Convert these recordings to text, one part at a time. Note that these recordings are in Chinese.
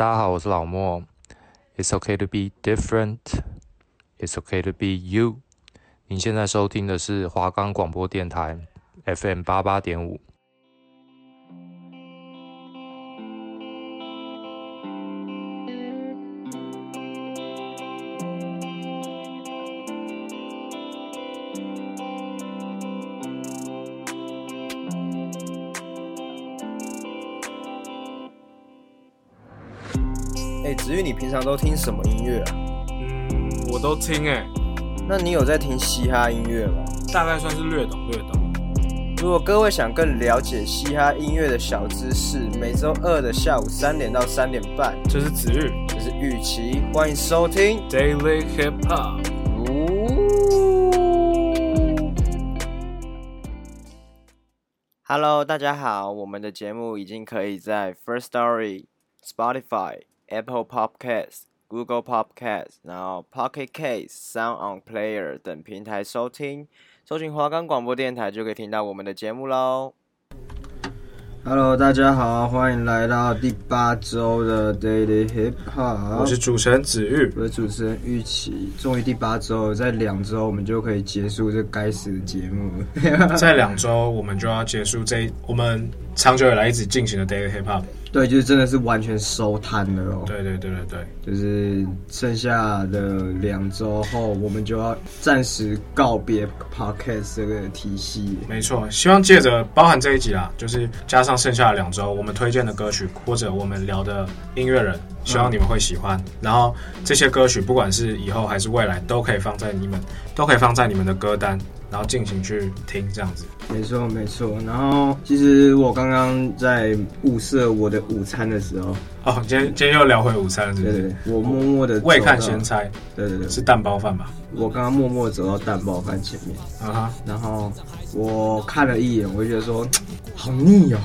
大家好，我是老莫。It's okay to be different. It's okay to be you. 您现在收听的是华冈广播电台 FM 八八点五。平常都听什么音乐啊？嗯，我都听哎。那你有在听嘻哈音乐吗？大概算是略懂略懂。如果各位想更了解嘻哈音乐的小知识，每周二的下午三点到三点半，这是子玉，这是玉琪，欢迎收听 Daily Hip Hop。Hello，大家好，我们的节目已经可以在 First Story、Spotify、Apple Podcasts、Google Podcasts，然后 Pocket Casts、Sound On Player 等平台收听。搜寻华冈广播电台就可以听到我们的节目喽。Hello，大家好，欢迎来到第八周的 Daily Hip Hop。我是主持人子玉，我是主持人玉琪。终于第八周，在两周我们就可以结束这该死的节目。在两周我们就要结束这我们长久以来一直进行的 Daily Hip Hop。对，就是真的是完全收摊了哦。对对对对对，就是剩下的两周后，我们就要暂时告别 Podcast 这个体系。没错，希望借着包含这一集啦，就是加上剩下的两周，我们推荐的歌曲或者我们聊的音乐人，希望你们会喜欢。嗯、然后这些歌曲，不管是以后还是未来，都可以放在你们都可以放在你们的歌单。然后进行去听这样子，没错没错。然后其实我刚刚在物色我的午餐的时候，哦，今天今天又聊回午餐了是不是？对对，我默默的未看先猜，对对对，是蛋包饭吧？我刚刚默默走到蛋包饭前面，啊哈，然后我看了一眼，我就觉得说 好腻哦，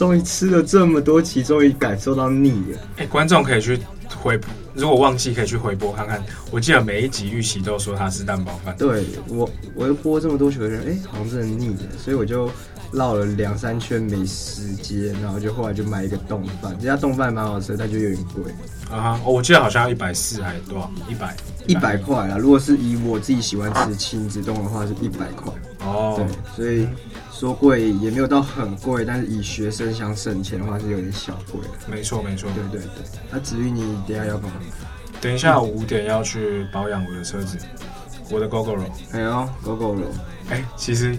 终于吃了这么多期，终于感受到腻了。哎，观众可以去回。如果忘记可以去回播看看，我记得每一集玉琪都说他是蛋包饭。对我，我又播这么多球的人，哎，好像真的腻了，所以我就绕了两三圈美食街，然后就后来就买一个冻饭，这家冻饭蛮好吃，但就有点贵。啊哈，我记得好像要一百四还是多少？一百一百块啊。如果是以我自己喜欢吃亲子冻的话，是一百块。哦，对，所以说贵也没有到很贵，但是以学生想省钱的话是有点小贵了。没错，没错。对对对。那至于你等下要干嘛？等一下五点要去保养我的车子，我的 Gogoro。哎呦，Gogoro。哎，其实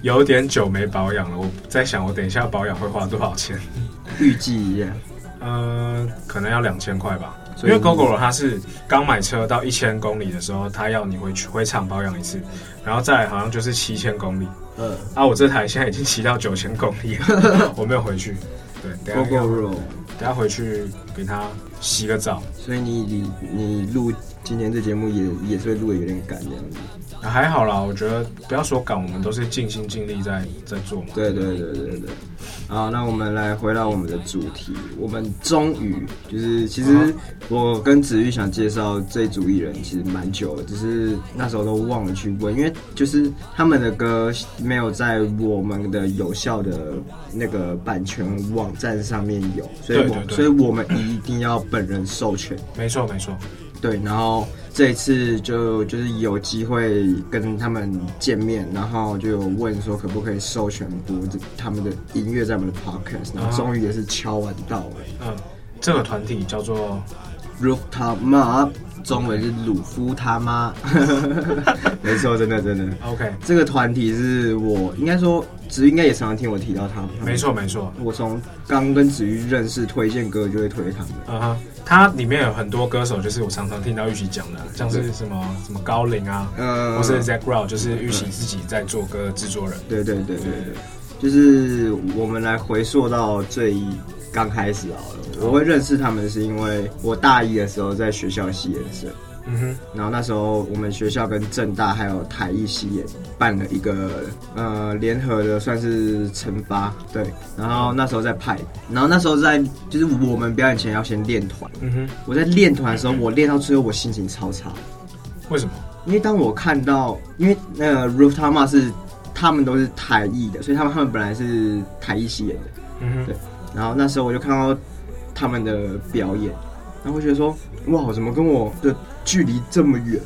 有点久没保养了，我在想我等一下保养会花多少钱？预计一样。呃，可能要两千块吧。因为 Gogoro 它是刚买车到一千公里的时候，它要你回去回厂保养一次，然后再来好像就是七千公里。嗯，啊，我这台现在已经骑到九千公里了，我没有回去。对等下回去给它洗个澡。所以你你你录今天这节目也也是会录的有点赶这样子。啊，还好啦，我觉得不要说赶，我们都是尽心尽力在在做嘛。对对对对对。好，那我们来回到我们的主题。我们终于就是，其实我跟子玉想介绍这组艺人，其实蛮久了，只是那时候都忘了去问，因为就是他们的歌没有在我们的有效的那个版权网站上面有，所以我，所以我们一定要本人授权。没错，没错。对，然后这一次就就是有机会跟他们见面，然后就有问说可不可以授权播这他们的音乐在我们的 podcast，然后终于也是敲完到了。嗯，这个团体叫做 Rooftop Mob，中文是鲁夫他妈。没错，真的真的。OK，这个团体是我应该说子瑜应该也常常听我提到他们。没错没错，我从刚跟子瑜认识，推荐歌就会推他们。嗯哼。它里面有很多歌手，就是我常常听到玉玺讲的，像是什么什么高龄啊，嗯，或是 Zack Brown，就是玉玺自己在做歌的制作人。对对对对对，就是我们来回溯到最刚开始好了，我会认识他们是因为我大一的时候在学校系颜色。嗯哼，然后那时候我们学校跟正大还有台艺系也办了一个呃联合的算是惩罚，对，然后那时候在派，然后那时候在就是我们表演前要先练团，嗯哼，我在练团的时候，我练到最后我心情超差，为什么？因为当我看到，因为那个 Rooftop Mob 是他们都是台艺的，所以他们他们本来是台艺系演的，嗯哼，对，然后那时候我就看到。他们的表演，然后会觉得说，哇，怎么跟我的距离这么远？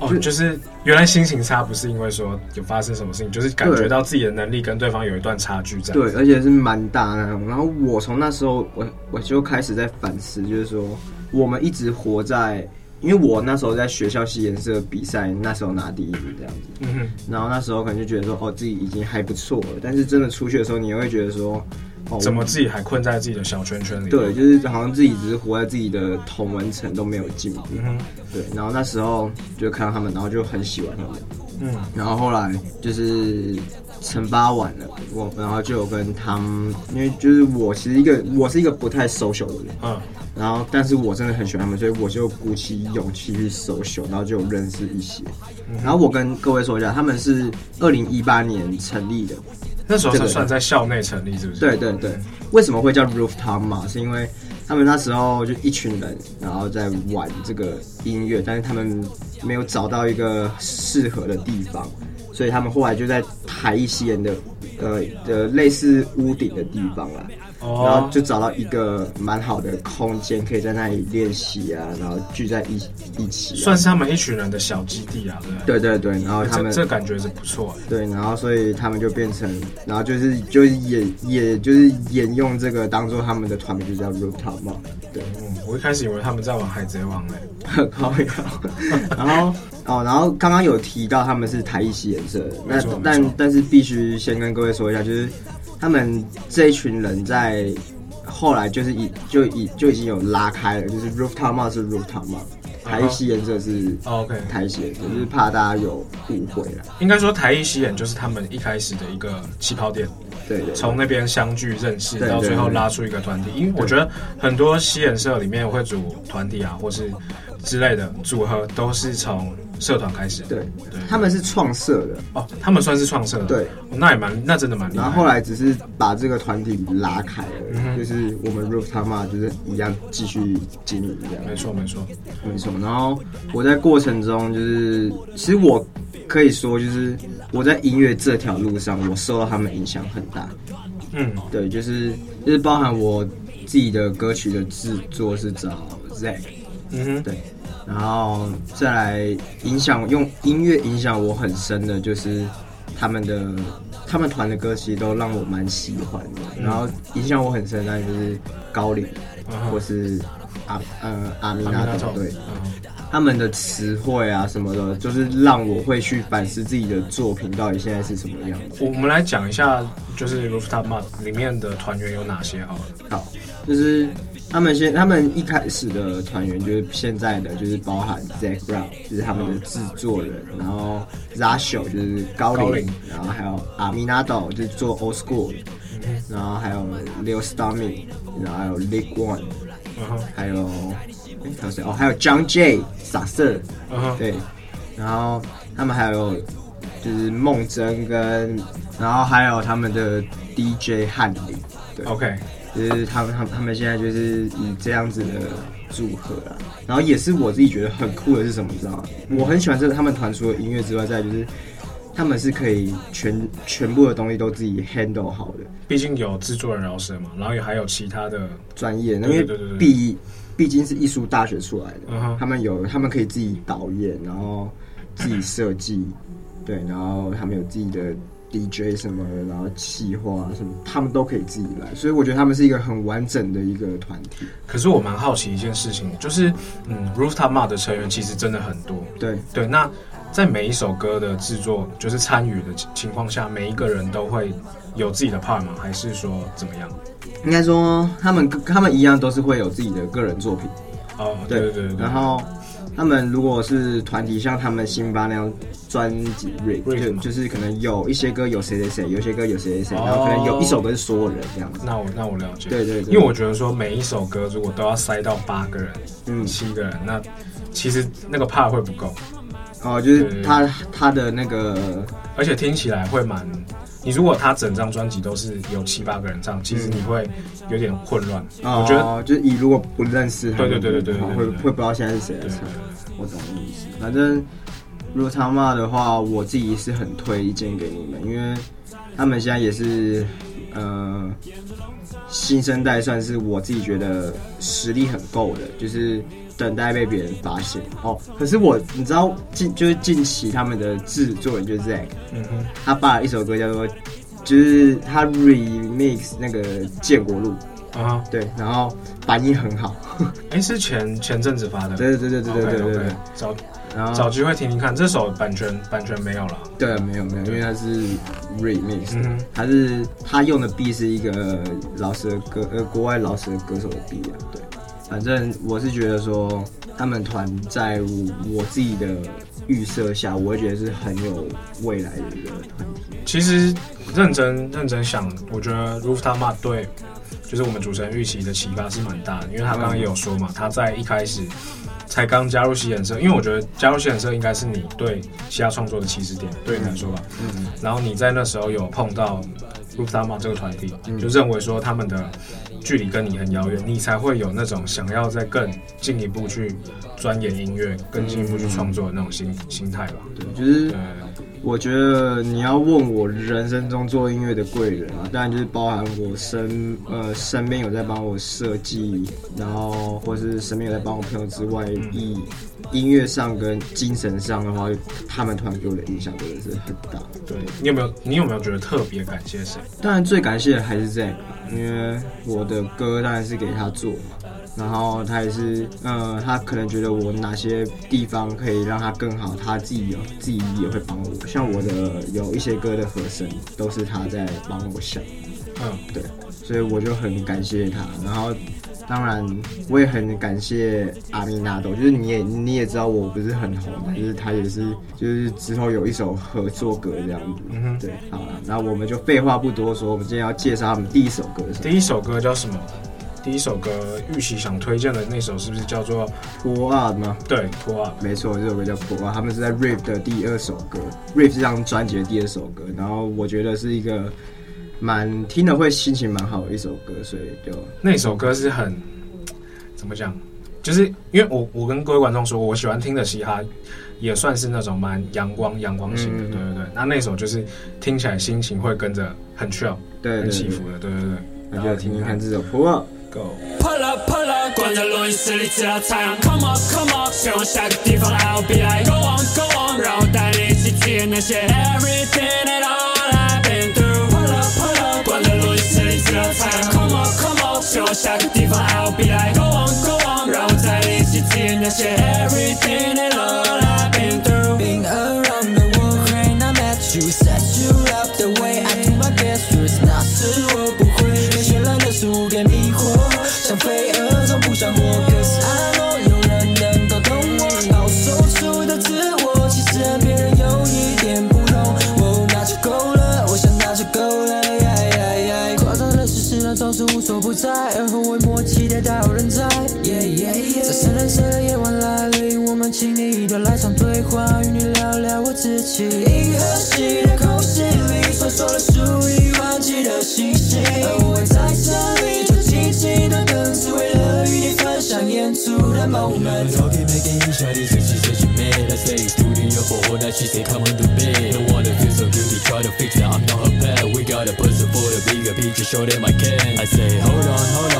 哦，就是原来心情差不是因为说有发生什么事情，就是感觉到自己的能力跟对方有一段差距在。对，而且是蛮大那种。然后我从那时候，我我就开始在反思，就是说我们一直活在，因为我那时候在学校系颜色比赛，那时候拿第一名这样子。嗯哼。然后那时候可能就觉得说，哦，自己已经还不错了。但是真的出去的时候，你也会觉得说。哦、怎么自己还困在自己的小圈圈里？对，就是好像自己只是活在自己的同文层，都没有进步。嗯，对。然后那时候就看到他们，然后就很喜欢他们。嗯。然后后来就是成八完了，我然后就有跟他们，因为就是我其实一个我是一个不太 social 的人。嗯。然后，但是我真的很喜欢他们，所以我就鼓起勇气去 social，然后就有认识一些。然后我跟各位说一下，他们是二零一八年成立的。那时候是算在校内成立，是不是？对对对。为什么会叫 Rooftop 嘛？是因为他们那时候就一群人，然后在玩这个音乐，但是他们没有找到一个适合的地方，所以他们后来就在台艺西人的呃的类似屋顶的地方啦。Oh. 然后就找到一个蛮好的空间，可以在那里练习啊，然后聚在一一起，算是他们一群人的小基地啊。对对对，然后他们这，这感觉是不错。对，然后所以他们就变成，然后就是就是也也就是沿用这个当做他们的团名，就叫 Rooftop 嘛。对，嗯，我一开始以为他们在玩海贼王嘞，靠一靠。然后哦，然后刚刚有提到他们是台艺系颜色，那但但是必须先跟各位说一下，就是。他们这一群人在后来就是已就已就已经有拉开了，就是 Rooftop 嘛是 Rooftop 嘛，台艺西颜色是 OK 台艺西颜色，就是怕大家有误会了。应该说台艺西颜就是他们一开始的一个起跑点，对，从那边相聚认识，然后最后拉出一个团体。因为我觉得很多西颜社里面会组团体啊，或是之类的组合，都是从。社团开始，对，他们是创社的哦，他们算是创社的，对，哦、那也蛮，那真的蛮厉害。然后后来只是把这个团体拉开了，嗯、就是我们 Rooftop 嘛，就是一样继续经营这样。没错，没错，没错。然后我在过程中，就是其实我可以说，就是我在音乐这条路上，我受到他们影响很大。嗯，对，就是就是包含我自己的歌曲的制作是找 Zack，嗯哼，对。然后再来影响，用音乐影响我很深的，就是他们的他们团的歌其实都让我蛮喜欢的。然后影响我很深的，就是高岭，或是阿呃阿米纳团队，他们的词汇啊什么的，就是让我会去反思自己的作品到底现在是什么样子。我们来讲一下，就是 Rooftop Mud 里面的团员有哪些好了。好，就是。他们先，他们一开始的团员就是现在的，就是包含 Zac Brown，就是他们的制作人，然后 Zasho 就是高林，然后还有 Aminado 就是做 Old School，然后还有 Leo Stami，然后还有 Lick One，还有哎还有谁？哦，还有 John J. 傻色，对，然后他们还有就是梦真跟，然后还有他们的 DJ 翰林，对，OK。就是他们，他们他们现在就是以这样子的组合啦，然后也是我自己觉得很酷的是什么，你知道吗？我很喜欢这个他们团除了音乐之外，再就是他们是可以全全部的东西都自己 handle 好的。毕竟有制作人饶舌嘛，然后也还有其他的专业，因为毕毕竟是艺术大学出来的，嗯、他们有他们可以自己导演，然后自己设计，对，然后他们有自己的。DJ 什么的，然后企划什么，他们都可以自己来，所以我觉得他们是一个很完整的一个团体。可是我蛮好奇一件事情，就是嗯，Rooftop Mud 的成员其实真的很多。对对，那在每一首歌的制作，就是参与的情况下，每一个人都会有自己的 part 吗？还是说怎么样？应该说他们他们一样都是会有自己的个人作品。哦，对对对，对，对，然后。他们如果是团体，像他们辛巴那样专辑，Rig 就就是可能有一些歌有谁谁谁，有些歌有谁谁谁，然后可能有一首歌是所有人这样子。那我那我了解。对对对。因为我觉得说每一首歌如果都要塞到八个人，嗯，七个人，那其实那个 part 会不够。哦，就是他他的那个，而且听起来会蛮。你如果他整张专辑都是有七八个人唱，其实你会有点混乱。我觉得就是你如果不认识他，对对对对对，会会不知道现在是谁在唱。我懂你意思。反正 Rooftop 的话，我自己是很推荐给你们，因为他们现在也是呃，新生代算是我自己觉得实力很够的，就是等待被别人发现哦。可是我你知道近就是近期他们的制作人就是 Zack，嗯哼，他发了一首歌叫做，就是他 remix 那个建国路啊，对，然后反应很好。哎、欸，是前前阵子发的，对对对对对对对对。找然后找机会听听看，这首版权版权没有了。对，没有没有，因为它是 remix，嗯，它是他用的 beat 是一个老师的歌呃国外老师的歌手的 beat 啊。对，反正我是觉得说他们团在我自己的预设下，我会觉得是很有未来的一个团体。其实认真认真想，我觉得 Rooftop Mart 对，就是我们主持人预期的启发是蛮大的，因为他刚刚也有说嘛，他在一开始。才刚加入嘻研社，因为我觉得加入嘻研社应该是你对其他创作的起始点，对你来说吧。嗯。然后你在那时候有碰到 Rooftop Mart 这个团体，嗯，就认为说他们的距离跟你很遥远，你才会有那种想要再更进一步去钻研音乐、更进一步去创作的那种心心态吧。对，就是。对我觉得你要问我人生中做音乐的贵人啊，当然就是包含我身呃身边有在帮我设计，然后或是身边有在帮我朋友之外，以音乐上跟精神上的话，他们突然给我的影响真的是很大。对，你有没有你有没有觉得特别感谢谁？当然最感谢的还是 Zack，因为我的歌当然是给他做嘛。然后他也是，呃，他可能觉得我哪些地方可以让他更好，他自己有自己也会帮我。像我的有一些歌的和声都是他在帮我想，嗯，对，所以我就很感谢他。然后当然我也很感谢阿米纳豆，就是你也你也知道我不是很红，但是他也是就是之后有一首合作歌这样子，嗯哼，对，好了，那我们就废话不多说，我们今天要介绍他们第一首歌是什么？第一首歌叫什么？第一首歌玉玺想推荐的那首是不是叫做《Pull Up》吗？对，《Pull Up》没错，这首歌叫《Pull Up》，他们是在 RIP 的第二首歌，《RIP》是这张专辑的第二首歌，然后我觉得是一个蛮听了会心情蛮好的一首歌，所以就那首歌是很怎么讲？就是因为我我跟各位观众说，我喜欢听的嘻哈也算是那种蛮阳光阳光型的，嗯，对对对。那那首就是听起来心情会跟着很 chill，对，很起伏的，对对对。那就听听看这首《Pull Up》。Go. Pull up, pull up，关在录音室里直到太阳。Come on, come on，前往下个地方，I'll be like Go on, go on，让我带你一起体验那些 Everything I'm talking, making each shot is she said she mad. I say studio for all that she say come on the bed. No wanna feel so guilty, try to fix it. I'm not her bad. We got a puzzle for the bigger picture, show them I can. I say hold on, hold on.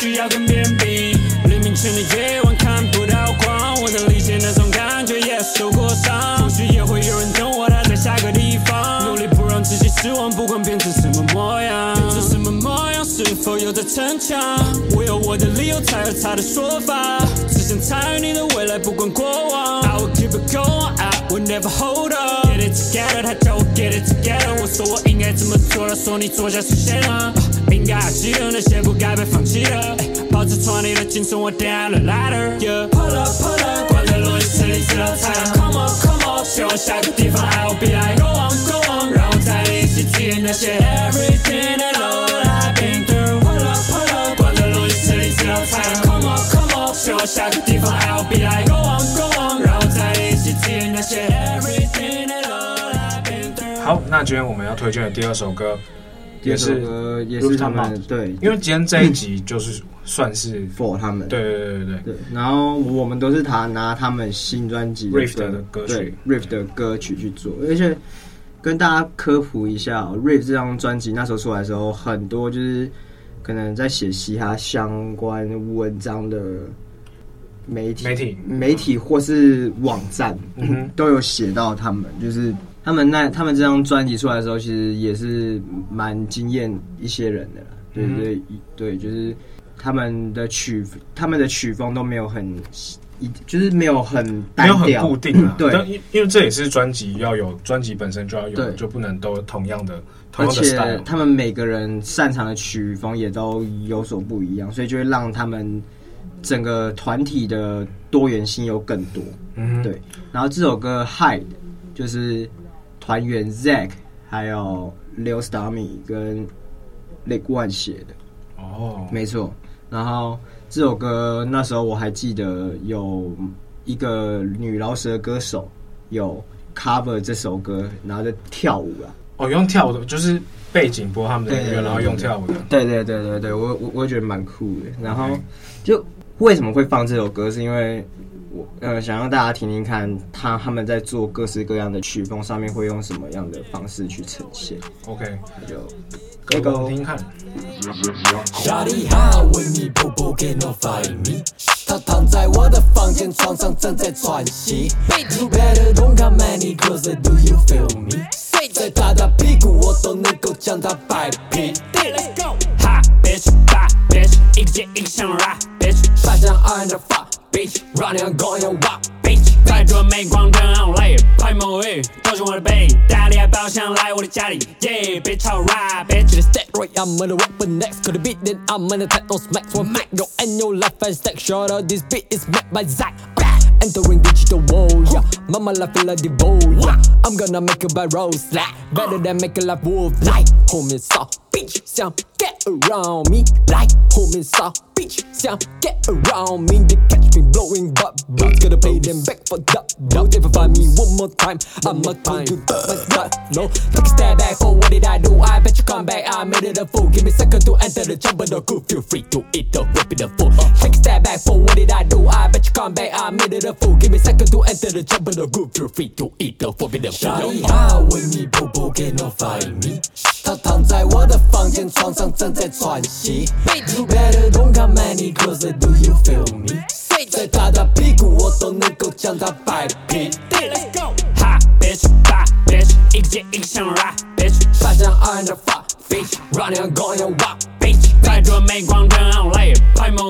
需要跟别人比。黎明前的夜晚看不到光，我能理解那种感觉，也受过伤。或许也会有人等我，他在下个地方。努力不让自己失望，不管变成什么模样。变成什么模样，是否有在逞强？我有我的理由，才有他的说法。只想参与你的未来，不管过往。I will keep it going, I will never hold up。Get it together，get it together。我说我应该怎么做，他说你坐下实现了。应该还记得那些不该被放弃的。保持创立的精神，我 down the ladder。Yeah, pull up, pull up，关在录音室里直到太阳。Come on, come on，前往下个地方，I'll be I go on, go on，让我带你一起体验那些 everything and all I've been through。Pull up, pull up，关在录音室里直到太阳。Come on, come on，前往下个地方，I'll be 那今天我们要推荐的第二首歌，也是也是他们对，因为今天这一集就是算是 for 他们，对对对对对。然后我们都是他拿他们新专辑 Rift 的歌曲，Rift 的歌曲去做，而且跟大家科普一下，Rift 这张专辑那时候出来的时候，很多就是可能在写嘻哈相关文章的。媒体、媒体、媒体或是网站，嗯哼，都有写到他们，就是他们那他们这张专辑出来的时候，其实也是蛮惊艳一些人的，对对对，就是他们的曲，他们的曲风都没有很一，就是没有很没有很固定啊，对，因因为这也是专辑要有专辑本身就要有，对，就不能都同样的，同样的 style，而且他们每个人擅长的曲风也都有所不一样，所以就会让他们。整个团体的多元性又更多，嗯，对。然后这首歌《Hide》就是团员 Zack 还有 Leo Starmy 跟 Lick One 写的，哦，没错。然后这首歌那时候我还记得有一个女饶舌歌手有 cover 这首歌，然后在跳舞啊。哦，用跳舞的，就是背景播他们的音乐，然后用跳舞的。对对对对对，我我我觉得蛮酷的。然后就。为什么会放这首歌？是因为我呃想让大家听听看他他们在做各式各样的曲风上面会用什么样的方式去呈现。OK，那就给我听听看。他躺在我的房间床上正在喘息。在他的屁股我都能够将他摆平。Let's go，哈，bitch，大 bitch，一个接一个像 rap bitch，大象 on the fuck bitch，running and going on walk bitch，摆脱镁光灯 on layer，拍魔芋都是我的背，大厉害包厢来我的家里，yeah bitch all right bitch。The steroid I'm gonna rap next，可的 beat then I'm gonna take those max one mac go and your life and stack shorter this beat is made by Zack。Entering digital world, yeah. Mama life feel like the bowl, yeah. I'm gonna make it by rose, like ah. better than make it like wolf, like homie soft bitch, some get around me, like homie soft bitch, some get around me. They catch me blowing bubbles, gotta pay them back for that. Don't ever find me one more time. I'm a time to my gut, no. Take a step back, oh what did I do? I bet you come back. I made it a fool. Give me a second to enter the jump, but the good feel free to eat the whip it a fool. Take a step back, oh what did I do? I bet you come back. I made it a fool. Give me a second to enter the jump, but the good feel free to eat the forbidden food. Shawty, how when me boo boo cannot find me. 他躺在我的房间床上 正在喘息。You better don't come any closer, do you feel me？在他的屁股我都能够将他摆平。Let's go, hot bitch, bad bitch，一个接一个像 rap bitch，大象 on the fuck bitch，running and going on walk bitch。摆脱镁光灯 on layer，拍魔芋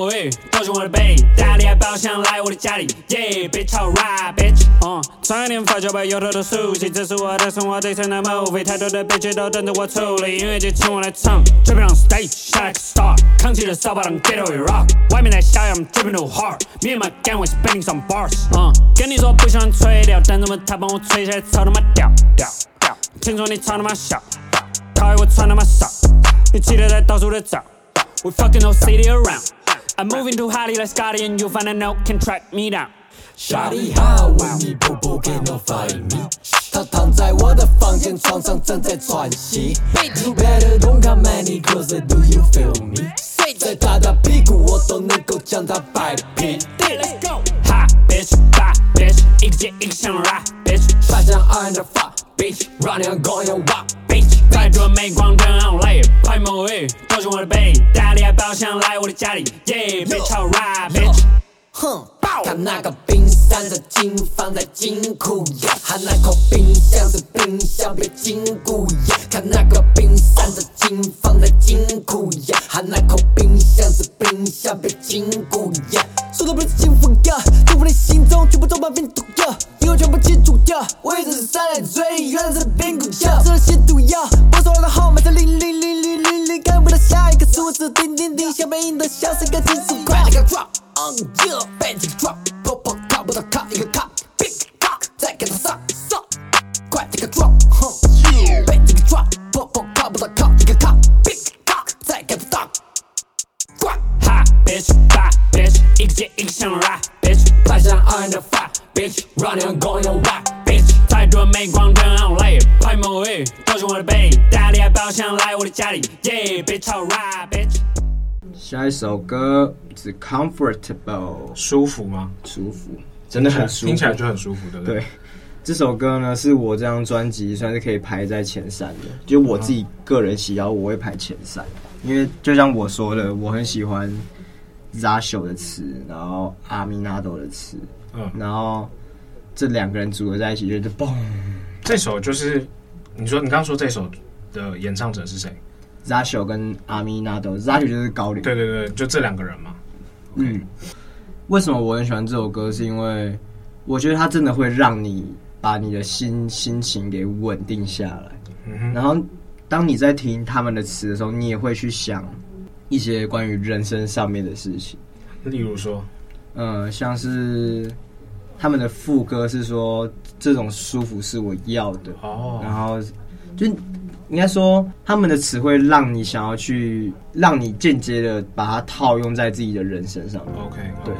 都是我的背，大厉害包厢来我的家里，yeah bitch all right bitch。嗯，三年发酒吧有头的熟悉，这是我的生活对称的 movie，太多的悲剧都等着我处理，音乐节请我来唱，Drip on stage，shine like a star，扛起了扫把让 ghetto rock，外面在下雨，I'm dripping too hard，me and my gang we spinning some bars。嗯，跟你说不喜欢吹掉，但怎么他帮我吹起来超他妈屌屌屌，听说你超他妈小，讨厌我穿他妈少，你记得在到处的找。We fucking no city around. I'm moving too highly like Scotty and you find a note can track me down. Shawty how with me, boo boo cannot find me. 他躺在我的房间床上正在喘息。You better don't come any closer, do you feel me？在他的屁股我都能够将他摆平。Let's go. Hot bitch, bad bitch，一个接一个像 rap bitch。大象 on the fuck bitch，running on going on walk 开着。镁光灯 on layer，拍魔芋都是我的背，大厉害包厢来我的家里，Yeah，别吵，Rap，Bitch。哼。他那个冰山的金放在金库，他那口冰箱是冰箱被禁锢。他那个冰山的金放在金库，他那口冰箱是冰箱被禁锢。说的不是幸福呀，祝福你心中全部都把病毒呀，以后全部清除掉。我一直是山来追，原来是冰库呀，这是吸毒药。我手上的号码是零零零零零零，看不到下一个数字，叮叮叮，像被印的像是个金属块。On you, bench drop，泡泡卡不到卡一个卡，big cock 再给他上上，快 take a drop，哼，bench drop，泡泡卡不到卡一个卡，big cock 再给他上，快，hot bitch bad bitch，一个接一个像 rap bitch，大象 on the fire bitch，running on going on wild bitch。太多镁光灯 on light，拍某日都是我的背，大礼包厢来我的家里，Yeah，bitch alright bitch。下一首歌是 Comfortable，舒服吗？舒服，真的很舒服，听起来就很舒服，对不对？对，这首歌呢是我这张专辑算是可以排在前三的，就我自己个人喜好，我会排前三，因为就像我说的，我很喜欢 Zasho 的词，然后 Aminato 的词，嗯，然后这两个人组合在一起就是嘣。这首就是你说你刚刚说这首的演唱者是谁？Zasho 跟 Aminato，Zasho 就是高岭。对对对，就这两个人嘛。嗯，为什么我很喜欢这首歌？是因为我觉得它真的会让你把你的心心情给稳定下来。嗯。然后当你在听他们的词的时候，你也会去想一些关于人生上面的事情。例如说，嗯，像是他们的副歌是说：“这种舒服是我要的。”哦。然后就。应该说，他们的词汇让你想要去，让你间接的把它套用在自己的人身上面。OK，对。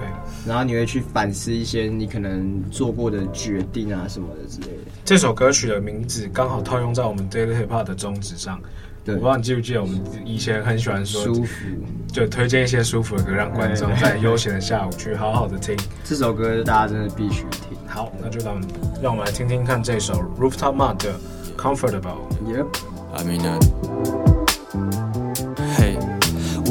然后你会去反思一些你可能做过的决定啊什么的之类的。这首歌曲的名字刚好套用在我们 Daily Hip Hop 的宗旨上。对，我不知道你记不记得，我们以前很喜欢说舒服，就推荐一些舒服的歌，让观众在悠闲的下午去好好的听。这首歌大家真的必须听。好，那就让让我们来听听看这首 Rooftop Mud 的 Comfortable。Yep。Aminat. Uh,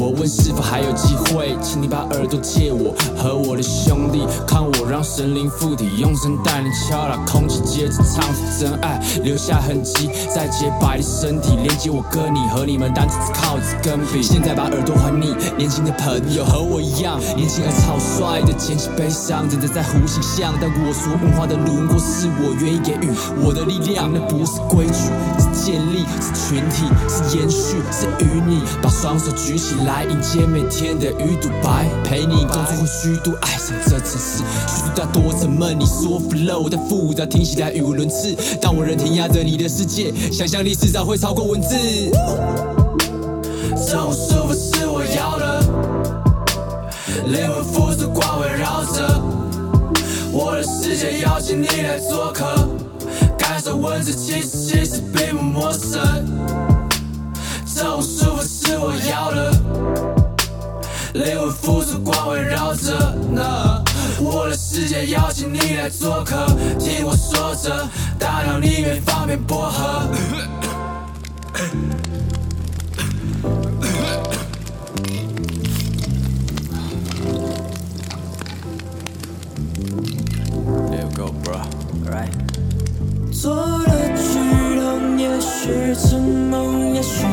我问是否还有机会，请你把耳朵借我和我的兄弟，看我让神灵附体，用声带你敲打空气，接着唱出真爱，留下痕迹在洁白的身体，连接我跟你和你们单纯只靠着根比。现在把耳朵还你，年轻的朋友和我一样，年轻而草率的捡起悲伤，真的在乎形象。但我所梦化的轮廓是我愿意给予我的力量，那不是规矩，是建立，是群体，是延续，是与你把双手举起来。来迎接每天的鱼肚白，陪你共度虚度，爱上这城市。叙述它多沉闷，你说 flow 太复杂，听起来语无伦次。但我仍填鸭着你的世界，想象力迟早会超过文字。这种舒服是我要的，灵魂附着光围绕着我的世界，邀请你来做客，感受文字其实其实并不陌生。这种舒服是我要的，灵魂附着光围绕着那。我的世界邀请你来做客，听我说着，大脑里面方便薄荷。There go, bro. Right. 做的举动也许成梦，也许。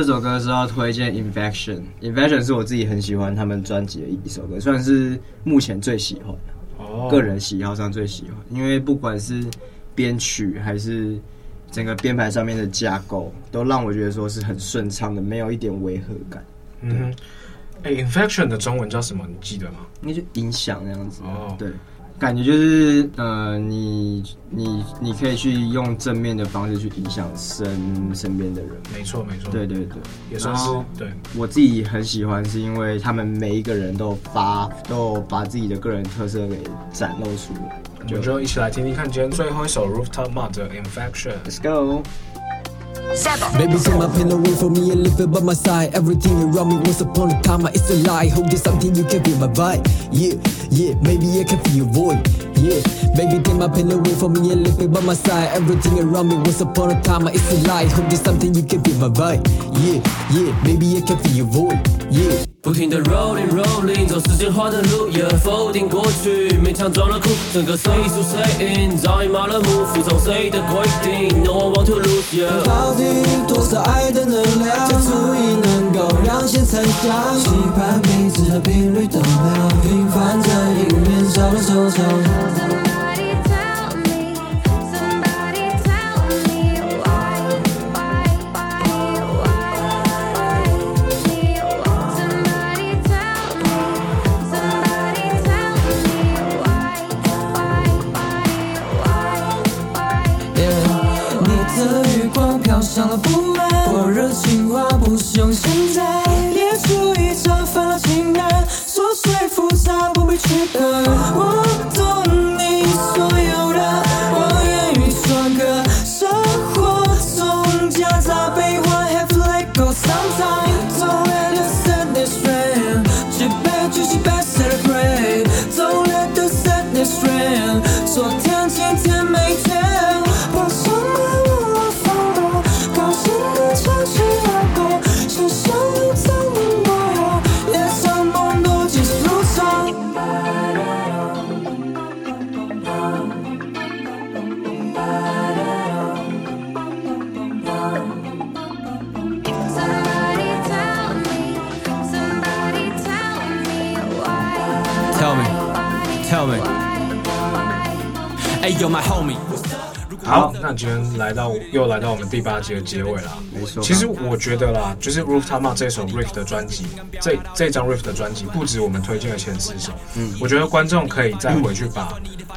这首歌是要推荐 Infection。Infection 是我自己很喜欢他们专辑的一首歌，算是目前最喜欢的。哦。个人喜好上最喜欢，因为不管是编曲还是整个编排上面的架构，都让我觉得说是很顺畅的，没有一点违和感。嗯。哎，Infection 的中文叫什么？你记得吗？那就影响那样子。哦。对。感觉就是，呃，你你你可以去用正面的方式去影响身身边的人。没错，没错。对对对，也算是对。我自己很喜欢，是因为他们每一个人都发都把自己的个人特色给展露出来。我们就一起来听听看今天最后一首 Rooftop Mud 的 Infection。Let's go。Baby, take my pen away from me and leave it by my side. Everything around me once upon a time, it's a lie. Hope there's something you can feel my vibe. Yeah, yeah, maybe I can feel your void. Yeah, baby, take my pen away from me and leave it by my side. Everything around me once upon a time, it's a lie. Hope there's something you can feel my vibe. Yeah, yeah, maybe I can feel your void. Yeah. 不停的 rolling rolling，走时间画的路，也否定过去，勉强装了酷，整个谁输谁赢，早已麻了木，服从谁的规定，No one want to lose you。到底多少爱的能量，才足以能够让线参加？期盼彼此的频率等量，平凡正义面少了惆怅。好，那今天来到又来到我们第八集的结尾了。没错，其实我觉得啦，就是 Rooftop Mud 这首 Riff 的专辑，这这张 Riff 的专辑不止我们推荐的前四首，嗯，我觉得观众可以再回去把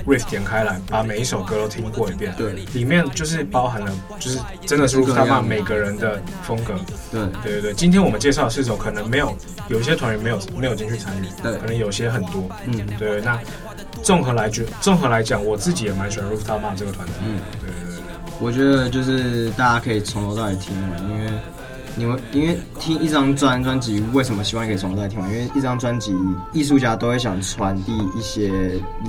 Riff 点开来，把每一首歌都听过一遍。对，里面就是包含了，就是真的是 Rooftop Mud 每个人的风格。对，对对对。今天我们介绍的四首，可能没有有一些团员没有没有进去参与，对，可能有些很多。嗯，对。那综合来讲，综合来讲，我自己也蛮喜欢 Rooftop Mud 这个团体。嗯，对对对。我觉得就是大家可以从头到尾听完，因为你们因为听一张专专辑，为什么希望可以从头到尾听完？因为一张专辑，艺术家都会想传递一些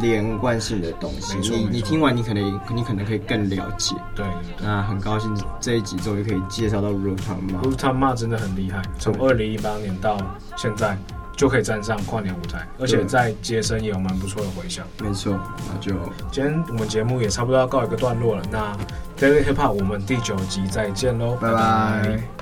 连贯性的东西。你你听完，你可能你可能可以更了解。对，那很高兴这一集终于可以介绍到 Rooftop Mud。Rooftop Mud 真的很厉害，从二零一八年到现在。就可以站上跨年舞台，而且在街声也有蛮不错的回响。没错，那就今天我们节目也差不多要告一个段落了。那 Daily Hip Hop 我们第九集再见喽，拜拜。拜拜。